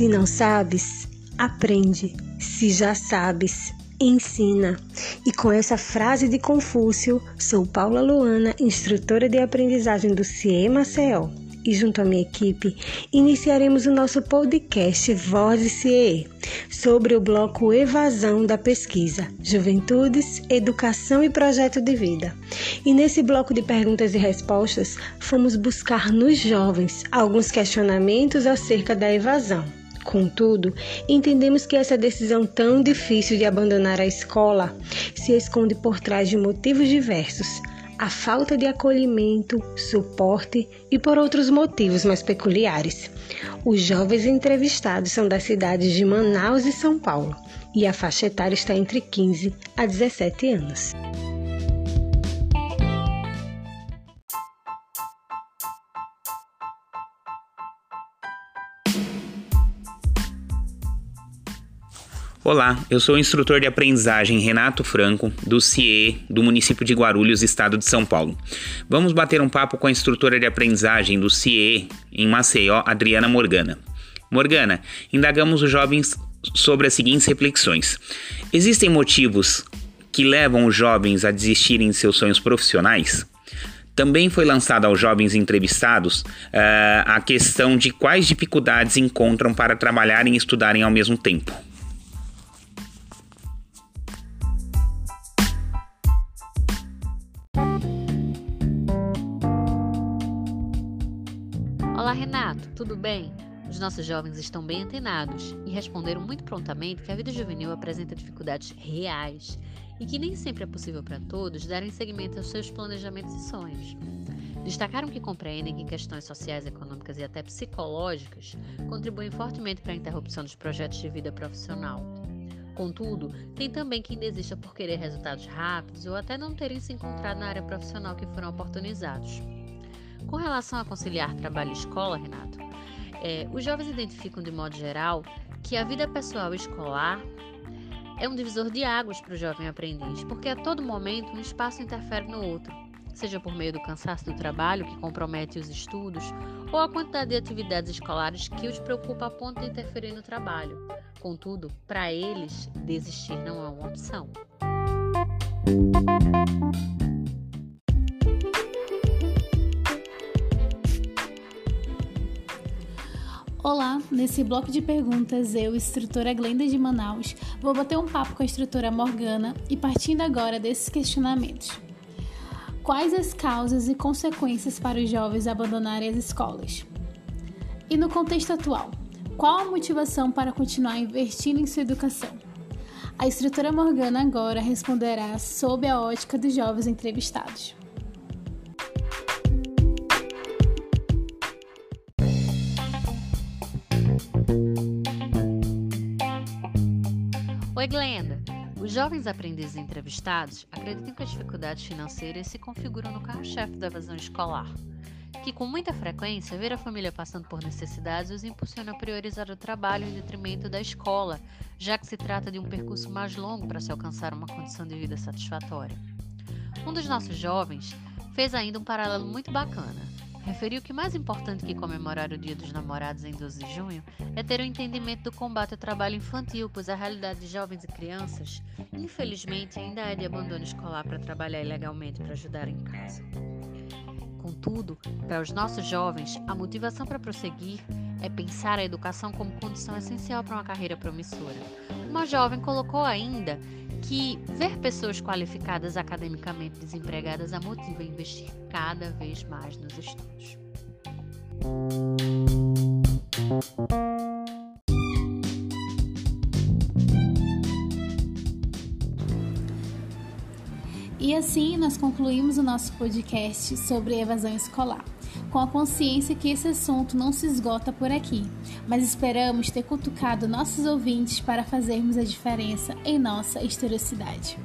Se não sabes, aprende. Se já sabes, ensina. E com essa frase de Confúcio, sou Paula Luana, instrutora de aprendizagem do CIE Maceió. E junto à minha equipe, iniciaremos o nosso podcast Voz CIE sobre o bloco Evasão da Pesquisa, Juventudes, Educação e Projeto de Vida. E nesse bloco de perguntas e respostas, fomos buscar nos jovens alguns questionamentos acerca da evasão. Contudo, entendemos que essa decisão tão difícil de abandonar a escola se esconde por trás de motivos diversos. A falta de acolhimento, suporte e por outros motivos mais peculiares. Os jovens entrevistados são das cidades de Manaus e São Paulo e a faixa etária está entre 15 a 17 anos. Olá, eu sou o instrutor de aprendizagem Renato Franco, do CIE do município de Guarulhos, estado de São Paulo. Vamos bater um papo com a instrutora de aprendizagem do CIE em Maceió, Adriana Morgana. Morgana, indagamos os jovens sobre as seguintes reflexões: Existem motivos que levam os jovens a desistirem de seus sonhos profissionais? Também foi lançada aos jovens entrevistados uh, a questão de quais dificuldades encontram para trabalharem e estudarem ao mesmo tempo. Olá, Renato, tudo bem? Os nossos jovens estão bem antenados e responderam muito prontamente que a vida juvenil apresenta dificuldades reais e que nem sempre é possível para todos darem seguimento aos seus planejamentos e sonhos. Destacaram que compreendem que questões sociais, econômicas e até psicológicas contribuem fortemente para a interrupção dos projetos de vida profissional. Contudo, tem também quem desista por querer resultados rápidos ou até não terem se encontrado na área profissional que foram oportunizados. Com relação a conciliar trabalho e escola, Renato, é, os jovens identificam de modo geral que a vida pessoal escolar é um divisor de águas para o jovem aprendiz, porque a todo momento um espaço interfere no outro, seja por meio do cansaço do trabalho, que compromete os estudos, ou a quantidade de atividades escolares que os preocupa a ponto de interferir no trabalho. Contudo, para eles, desistir não é uma opção. Nesse bloco de perguntas, eu, instrutora Glenda de Manaus, vou bater um papo com a instrutora Morgana e partindo agora desses questionamentos. Quais as causas e consequências para os jovens abandonarem as escolas? E no contexto atual, qual a motivação para continuar investindo em sua educação? A instrutora Morgana agora responderá sob a ótica dos jovens entrevistados. Oi, Glenda. Os jovens aprendizes entrevistados acreditam que as dificuldades financeiras se configuram no carro-chefe da evasão escolar, que com muita frequência ver a família passando por necessidades os impulsiona a priorizar o trabalho em detrimento da escola, já que se trata de um percurso mais longo para se alcançar uma condição de vida satisfatória. Um dos nossos jovens fez ainda um paralelo muito bacana referiu que mais importante que comemorar o Dia dos Namorados em 12 de junho é ter o um entendimento do combate ao trabalho infantil, pois a realidade de jovens e crianças, infelizmente, ainda é de abandono escolar para trabalhar ilegalmente para ajudar em casa. Contudo, para os nossos jovens, a motivação para prosseguir é pensar a educação como condição essencial para uma carreira promissora. Uma jovem colocou ainda que ver pessoas qualificadas academicamente desempregadas a motiva a investir cada vez mais nos estudos. E assim nós concluímos o nosso podcast sobre evasão escolar com a consciência que esse assunto não se esgota por aqui, mas esperamos ter cutucado nossos ouvintes para fazermos a diferença em nossa historicidade.